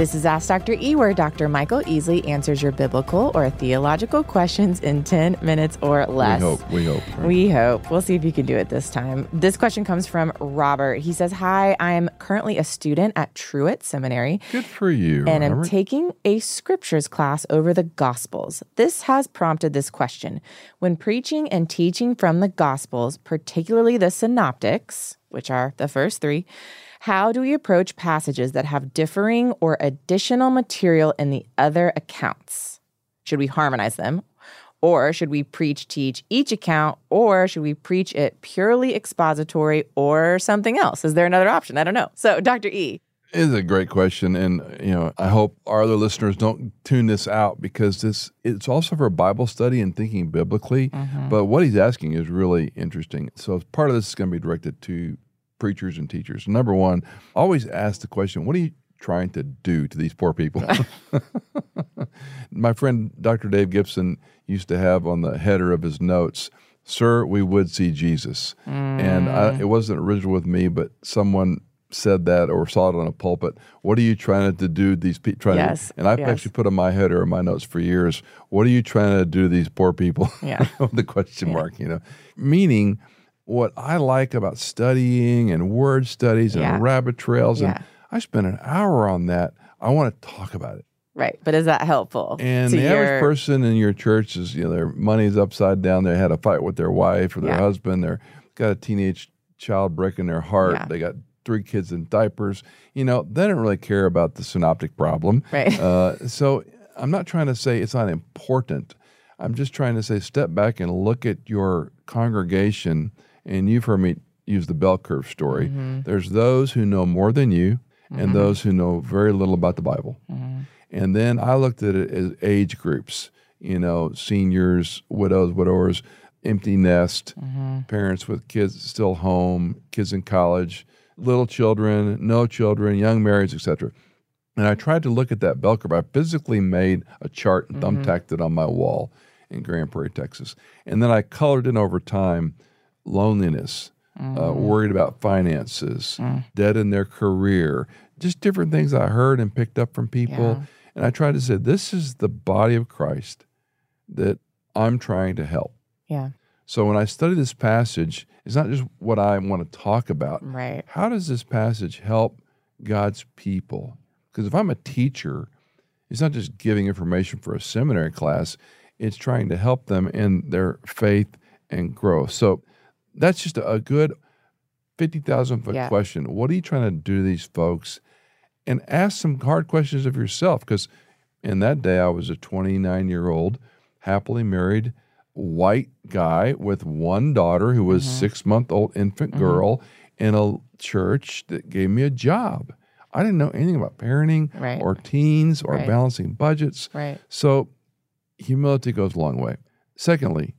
This is Ask Dr. E, where Dr. Michael Easley answers your biblical or theological questions in 10 minutes or less. We hope. We hope. right? We hope. We'll see if you can do it this time. This question comes from Robert. He says, Hi, I am currently a student at Truett Seminary Good for you. and I'm taking a scriptures class over the Gospels. This has prompted this question. When preaching and teaching from the Gospels, particularly the synoptics, which are the first three, how do we approach passages that have differing or additional material in the other accounts? Should we harmonize them? Or should we preach, teach each account? Or should we preach it purely expository or something else? Is there another option? I don't know. So, Dr. E. Is a great question, and you know, I hope our other listeners don't tune this out because this it's also for Bible study and thinking biblically. Mm-hmm. But what he's asking is really interesting. So part of this is going to be directed to preachers and teachers. Number one, always ask the question: What are you trying to do to these poor people? My friend Dr. Dave Gibson used to have on the header of his notes, "Sir, we would see Jesus," and I, mm. it wasn't original with me, but someone said that or saw it on a pulpit. What are you trying to do these people? Trying Yes, to, and I've yes. actually put on my header in my notes for years. What are you trying to do to these poor people? Yeah. the question mark, you know, meaning what I like about studying and word studies and Yeah. rabbit trails, Yeah. and I spent an hour on that. I want to talk about it. Right. But is that helpful? And the your, average person in your church is, you know, their money's upside down. They had a fight with their wife or their Yeah. husband. They're got a teenage child breaking their heart. Yeah. They got three kids in diapers. You know, they don't really care about the synoptic problem. Right. Uh, so I'm not trying to say it's not important. I'm just trying to say step back and look at your congregation. And you've heard me use the bell curve story. Mm-hmm. There's those who know more than you, and those who know very little about the Bible. Mm-hmm. And then I looked at it as age groups, you know, seniors, widows, widowers, empty nest, Mm-hmm. parents with kids still home, kids in college, little children, no children, young marrieds, etc. And I tried to look at that bell curve. I physically made a chart and mm-hmm. thumbtacked it on my wall in Grand Prairie, Texas. And then I colored in over time loneliness, uh, mm. worried about finances, mm. dead in their career, just different things I heard and picked up from people. Yeah. And I tried to say, this is the body of Christ that I'm trying to help. Yeah. So when I study this passage, it's not just what I want to talk about. Right. How does this passage help God's people? Because if I'm a teacher, it's not just giving information for a seminary class, it's trying to help them in their faith and growth. So that's just a good 50,000 foot Yeah. question. What are you trying to do to these folks? And ask some hard questions of yourself. Because in that day, I was a 29 year old, happily married white guy with one daughter who was six month old infant girl in a church that gave me a job. I didn't know anything about parenting Right. or teens or Right. balancing budgets. Right. So humility goes a long way. Secondly,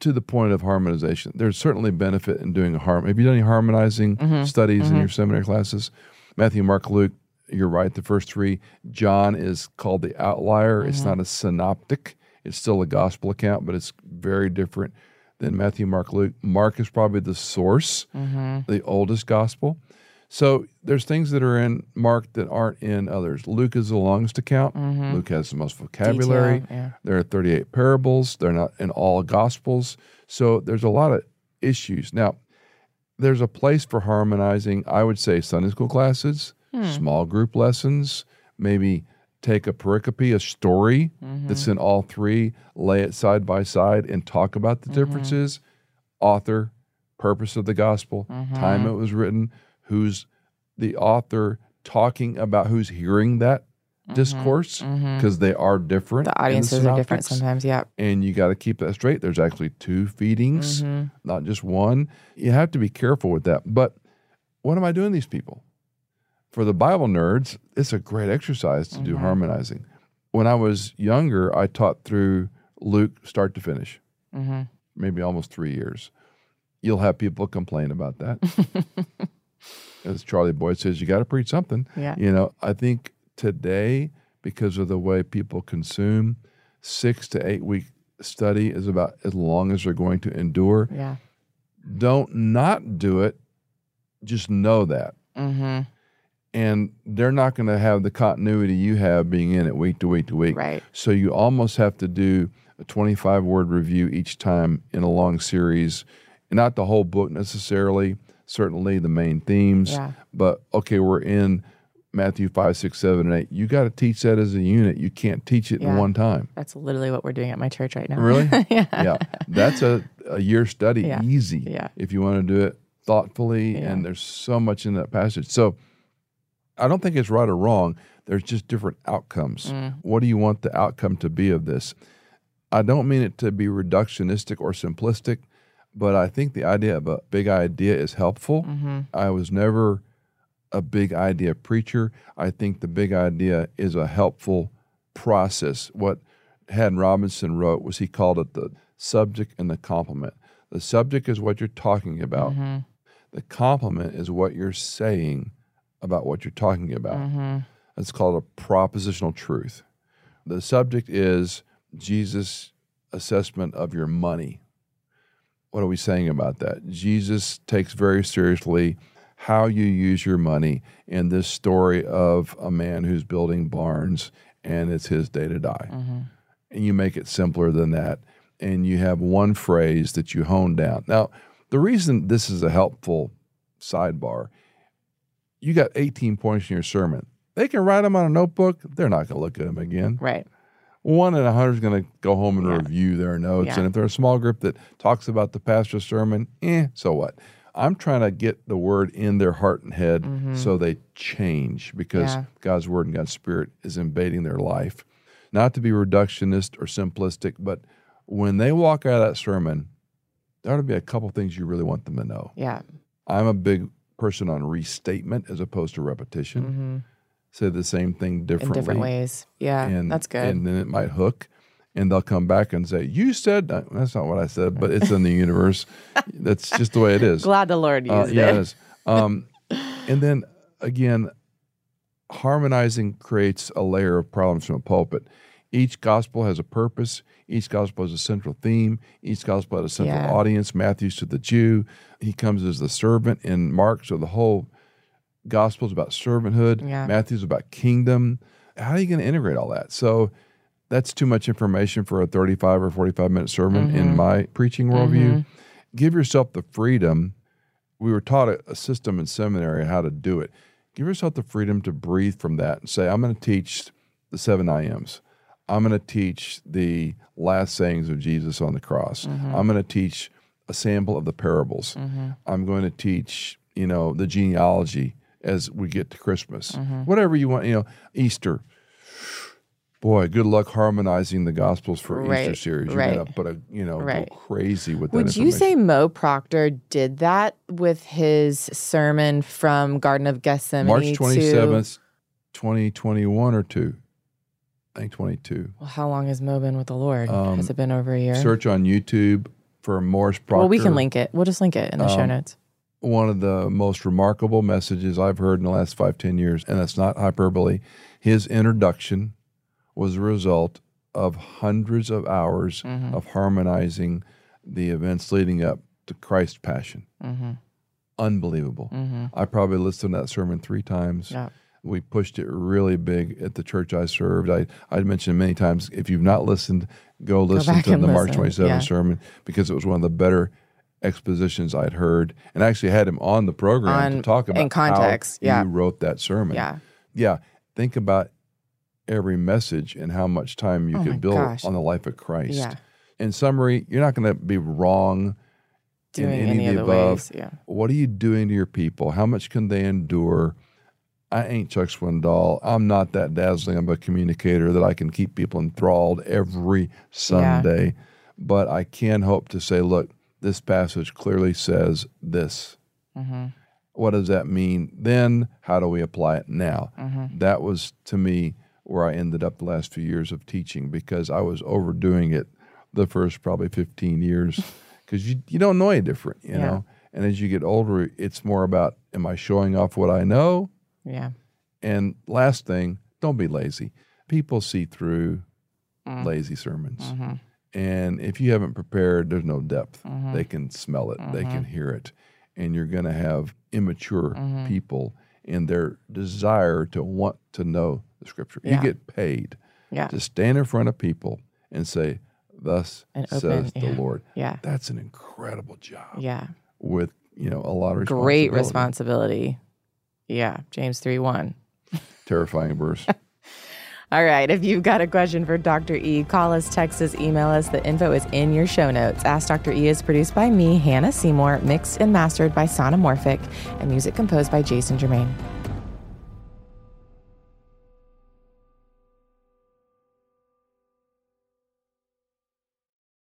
to the point of harmonization, there's certainly benefit in doing a harm. Have you done any harmonizing Mm-hmm. studies in your seminary classes? Matthew, Mark, Luke, you're right. The first three. John is called the outlier. It's Mm-hmm. not a synoptic. It's still a gospel account, but it's very different than Matthew, Mark, Luke. Mark is probably the source, Mm-hmm. the oldest gospel. So there's things that are in Mark that aren't in others. Luke is the longest account. Luke has the most vocabulary. Mm-hmm. Detail, yeah. There are 38 parables. They're not in all gospels. So there's a lot of issues. Now, there's a place for harmonizing, I would say, Sunday school classes, Hmm. small group lessons, maybe take a pericope, a story that's Mm-hmm. in all three, lay it side by side, and talk about the Mm-hmm. differences author, purpose of the gospel, Mm-hmm. time it was written, who's the author talking about who's hearing that discourse because they are different. Mm-hmm. The audiences are different sometimes. Yeah. and you got to keep that straight. There's actually two feedings, not just one. You have to be careful with that. But what am I doing these people? For the Bible nerds, it's a great exercise to do harmonizing. When I was younger, I taught through Luke start to finish, Mm-hmm. maybe almost three years. You'll have people complain about that. As Charlie Boyd says, you got to preach something. Yeah. You know, I think today, because of the way people consume, six to eight week study is about as long as they're going to endure. Yeah. Don't not do it. Just know that. Mm-hmm. And they're not going to have the continuity you have being in it week to week to week. Right. So you almost have to do a 25 word review each time in a long series, not the whole book necessarily, certainly the main themes, Yeah. but okay, we're in Matthew 5, 6, 7, and 8. You got to teach that as a unit. You can't teach it in one time. That's literally what we're doing at my church right now. Really? yeah. yeah. That's a, a year study, Yeah. easy. Yeah. If you want to do it thoughtfully, Yeah. and there's so much in that passage. So I don't think it's right or wrong. There's just different outcomes. Mm. What do you want the outcome to be of this? I don't mean it to be reductionistic or simplistic, but I think the idea of a big idea is helpful. Mm-hmm. I was never a big idea preacher. I think the big idea is a helpful process. What Haddon Robinson wrote was he called it the subject and the complement. The subject is what you're talking about. Mm-hmm. The complement is what you're saying about what you're talking about. Mm-hmm. It's called a propositional truth. The subject is Jesus' assessment of your money. What are we saying about that? Jesus takes very seriously how you use your money in this story of a man who's building barns and it's his day to die. Mm-hmm. And you make it simpler than that. And you have one phrase that you hone down. Now, the reason this is a helpful sidebar, you got 18 points in your sermon. They can write them on a notebook. They're not going to look at them again. Right. One in a hundred is going to go home and Yeah. review their notes. Yeah. And if they're a small group that talks about the pastor's sermon, eh, so what? I'm trying to get the word in their heart and head so they change because Mm-hmm. Yeah. God's word and God's spirit is invading their life. Not to be reductionist or simplistic, but when they walk out of that sermon, there ought to be a couple things you really want them to know. Yeah. I'm a big person on restatement as opposed to repetition. Mm-hmm. Say the same thing In differently different ways. Yeah. and that's good. And then it might hook, and they'll come back and say, "You said that." that's not what I said, but it's in the universe. That's just the way it is. Glad the Lord Uh, yeah, it. it is. Um, and then again, harmonizing creates a layer of problems from a pulpit. Each gospel has a purpose. Each gospel has a central theme. Each gospel has a central Yeah. audience. Matthew's to the Jew. He comes as the servant in Mark. So the whole gospel is about servanthood. Yeah. Matthew's about kingdom. How are you going to integrate all that? So that's too much information for a 35 or 45 minute sermon in mm-hmm. my preaching worldview. Mm-hmm. Give yourself the freedom. We were taught a, a system in seminary how to do it. Give yourself the freedom to breathe from that and say, I'm going to teach the seven I ams. I'm going to teach the last sayings of Jesus on the cross. Mm-hmm. I'm going to teach a sample of the parables. Mm-hmm. I'm going to teach, you know, the genealogy as we get to Christmas. Mm-hmm. Whatever you want, you know, Easter. Boy, good luck harmonizing the Gospels for Easter series. You're right. gonna put a, you know, Right. go crazy with that Would you say. Mo Proctor did that with his sermon from Garden of Gethsemane? March twenty seventh, twenty twenty one or two? I think twenty two. Well, how long has Mo been with the Lord? Um, Has it been over a year? Search on YouTube for Morris Proctor. well, we can link it. We'll just link it in the show Um, notes. one of the most remarkable messages I've heard in the last five, ten years, and that's not hyperbole. His introduction was a result of hundreds of hours Mm-hmm. of harmonizing the events leading up to Christ's passion. Mm-hmm. Unbelievable. Mm-hmm. I probably listened to that sermon three times. Yeah. We pushed it really big at the church I served. I I'd mentioned many times if you've not listened, go listen back to the and March listen. 27 Yeah. sermon because it was one of the better expositions I'd heard, and I actually had him on the program to talk about in context, yeah. you wrote that sermon. Yeah. yeah. Think about every message and how much time you Oh could build gosh. on the life of Christ. Yeah. In summary, you're not going to be wrong Doing in any, any, of the above. ways. Yeah. What are you doing to your people? How much can they endure? I ain't Chuck Swindoll. I'm not that dazzling of a communicator that I can keep people enthralled every Sunday. But I can hope to say, look, this passage clearly says this. Mm-hmm. What does that mean? Then how do we apply it now? Mm-hmm. That was to me where I ended up the last few years of teaching because I was overdoing it the first probably 15 years because you, you don't know any different, you Yeah. know? And as you get older, it's more about am I showing off what I know? Yeah. And last thing, don't be lazy. People see through Mm. lazy sermons. Mm-hmm. And if you haven't prepared, there's no depth. Mhm. They can smell it, they Mhm. can hear it. And you're going to have immature Mhm. people. in their desire to want to know the scripture. Yeah. You get paid Yeah. to stand in front of people and say, Thus And says open- the yeah. Lord. Yeah. That's an incredible job Yeah. with, you know, a lot of Great responsibility. responsibility. Yeah. James 3 1. Terrifying verse. All right. If you've got a question for Dr. E, call us, text us, email us. The info is in your show notes. Ask Dr. E is produced by me, Hannah Seymour, mixed and mastered by Sonomorphic, and music composed by Jason Germain.